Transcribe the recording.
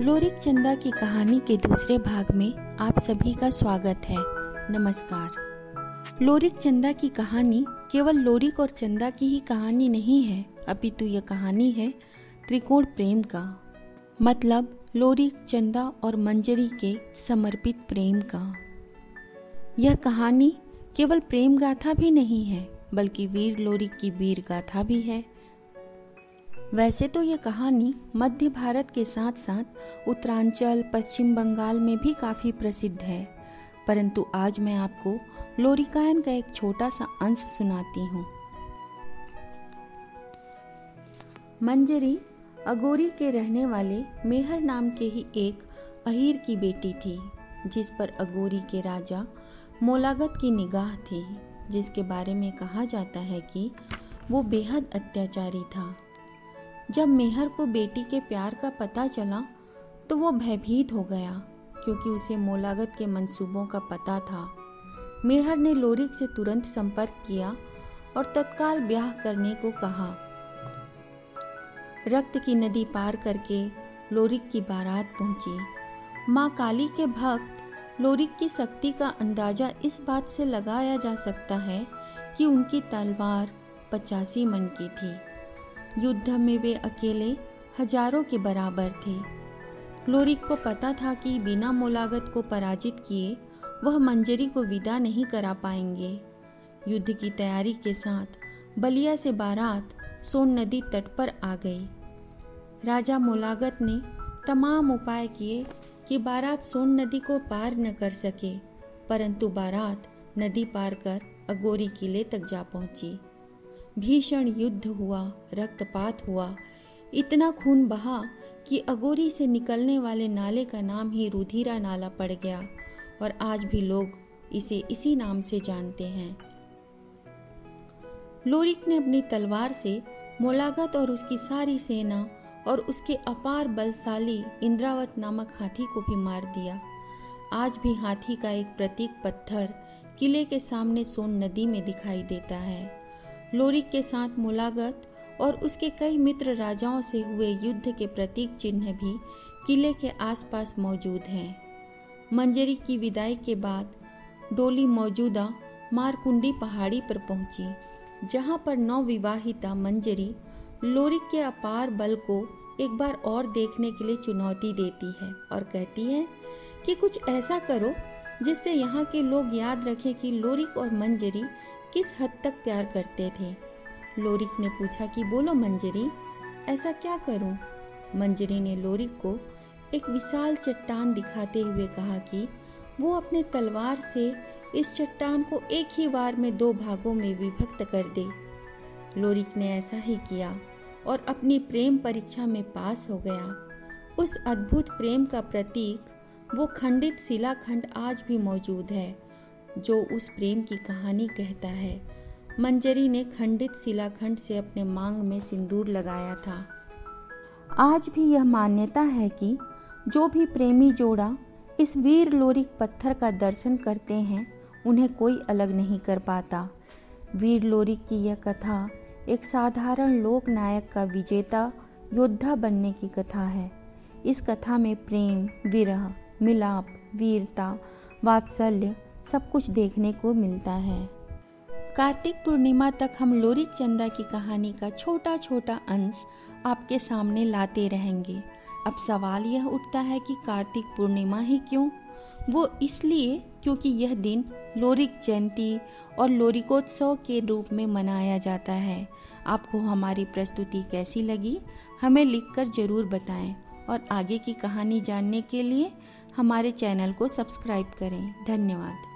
लोरिक चंदा की कहानी के दूसरे भाग में आप सभी का स्वागत है। नमस्कार। लोरिक चंदा की कहानी केवल लोरिक और चंदा की ही कहानी नहीं है, अपितु यह कहानी है त्रिकोण प्रेम का। मतलब लोरिक, चंदा और मंजरी के समर्पित प्रेम का। यह कहानी केवल प्रेम गाथा भी नहीं है, बल्कि वीर लोरिक की वीर गाथा भी है। वैसे तो ये कहानी मध्य भारत के साथ साथ उत्तरांचल, पश्चिम बंगाल में भी काफ़ी प्रसिद्ध है। परंतु आज मैं आपको लोरिकायन का एक छोटा सा अंश सुनाती हूँ। मंजरी, अगोरी के रहने वाले मेहर नाम के ही एक अहीर की बेटी थी, जिस पर अगोरी के राजा मोलागत की निगाह थी, जिसके बारे में कहा जाता है कि वो बेहद अत्याचारी था। जब मेहर को बेटी के प्यार का पता चला तो वो भयभीत हो गया, क्योंकि उसे मोलागत के मंसूबों का पता था। मेहर ने लोरिक से तुरंत संपर्क किया और तत्काल ब्याह करने को कहा। रक्त की नदी पार करके लोरिक की बारात पहुँची। माँ काली के भक्त लोरिक की शक्ति का अंदाज़ा इस बात से लगाया जा सकता है कि उनकी तलवार पचासी मन की थी। युद्ध में वे अकेले हज़ारों के बराबर थे। लोरिक को पता था कि बिना मोलागत को पराजित किए वह मंजरी को विदा नहीं करा पाएँगे। युद्ध की तैयारी के साथ बलिया से बारात सोन नदी तट पर आ गई। राजा मोलागत ने तमाम उपाय किए कि बारात सोन नदी को पार न कर सके, परंतु बारात नदी पार कर अगोरी किले तक जा पहुँची। भीषण युद्ध हुआ, रक्तपात हुआ। इतना खून बहा कि अगोरी से निकलने वाले नाले का नाम ही रुधिरा नाला पड़ गया और आज भी लोग इसे इसी नाम से जानते हैं। लोरिक ने अपनी तलवार से मोलागत और उसकी सारी सेना और उसके अपार बलशाली इंद्रावत नामक हाथी को भी मार दिया। आज भी हाथी का एक प्रतीक पत्थर किले के सामने सोन नदी में दिखाई देता है। लोरिक के साथ मुलागत और उसके कई मित्र राजाओं से हुए युद्ध के प्रतीक चिन्ह भी किले के आसपास मौजूद हैं। मंजरी की विदाई के बाद डोली मौजूदा मारकुंडी पहाड़ी पर पहुँची, जहाँ पर नवविवाहिता मंजरी लोरिक के अपार बल को एक बार और देखने के लिए चुनौती देती है और कहती है कि कुछ ऐसा करो जिससे यहाँ के लोग याद रखें कि लोरिक और मंजरी किस हद तक प्यार करते थे? लोरिक ने पूछा कि बोलो, मंजरी, ऐसा क्या करूँ? मंजरी ने लोरिक को एक विशाल चट्टान दिखाते हुए कहा कि वो अपने तलवार से इस चट्टान को एक ही बार में दो भागों में विभक्त कर दे। लोरिक ने ऐसा ही किया और अपनी प्रेम परीक्षा में पास हो गया। उस अद्भुत प्रेम का प्रतीक, वो खंडित शिलाखंड आज भी मौजूद है। जो उस प्रेम की कहानी कहता है। मंजरी ने खंडित शिलाखंड से अपने मांग में सिंदूर लगाया था। आज भी यह मान्यता है कि जो भी प्रेमी जोड़ा इस वीर लोरिक पत्थर का दर्शन करते हैं, उन्हें कोई अलग नहीं कर पाता। वीर लोरिक की यह कथा एक साधारण लोक नायक का विजेता योद्धा बनने की कथा है। इस कथा में प्रेम, विरह, मिलाप, वीरता, वात्सल्य सब कुछ देखने को मिलता है। कार्तिक पूर्णिमा तक हम लोरिक चंदा की कहानी का छोटा छोटा अंश आपके सामने लाते रहेंगे। अब सवाल यह उठता है कि कार्तिक पूर्णिमा ही क्यों? वो इसलिए क्योंकि यह दिन लोरिक जयंती और लोरिकोत्सव के रूप में मनाया जाता है। आपको हमारी प्रस्तुति कैसी लगी, हमें लिखकर ज़रूर बताएँ और आगे की कहानी जानने के लिए हमारे चैनल को सब्सक्राइब करें। धन्यवाद।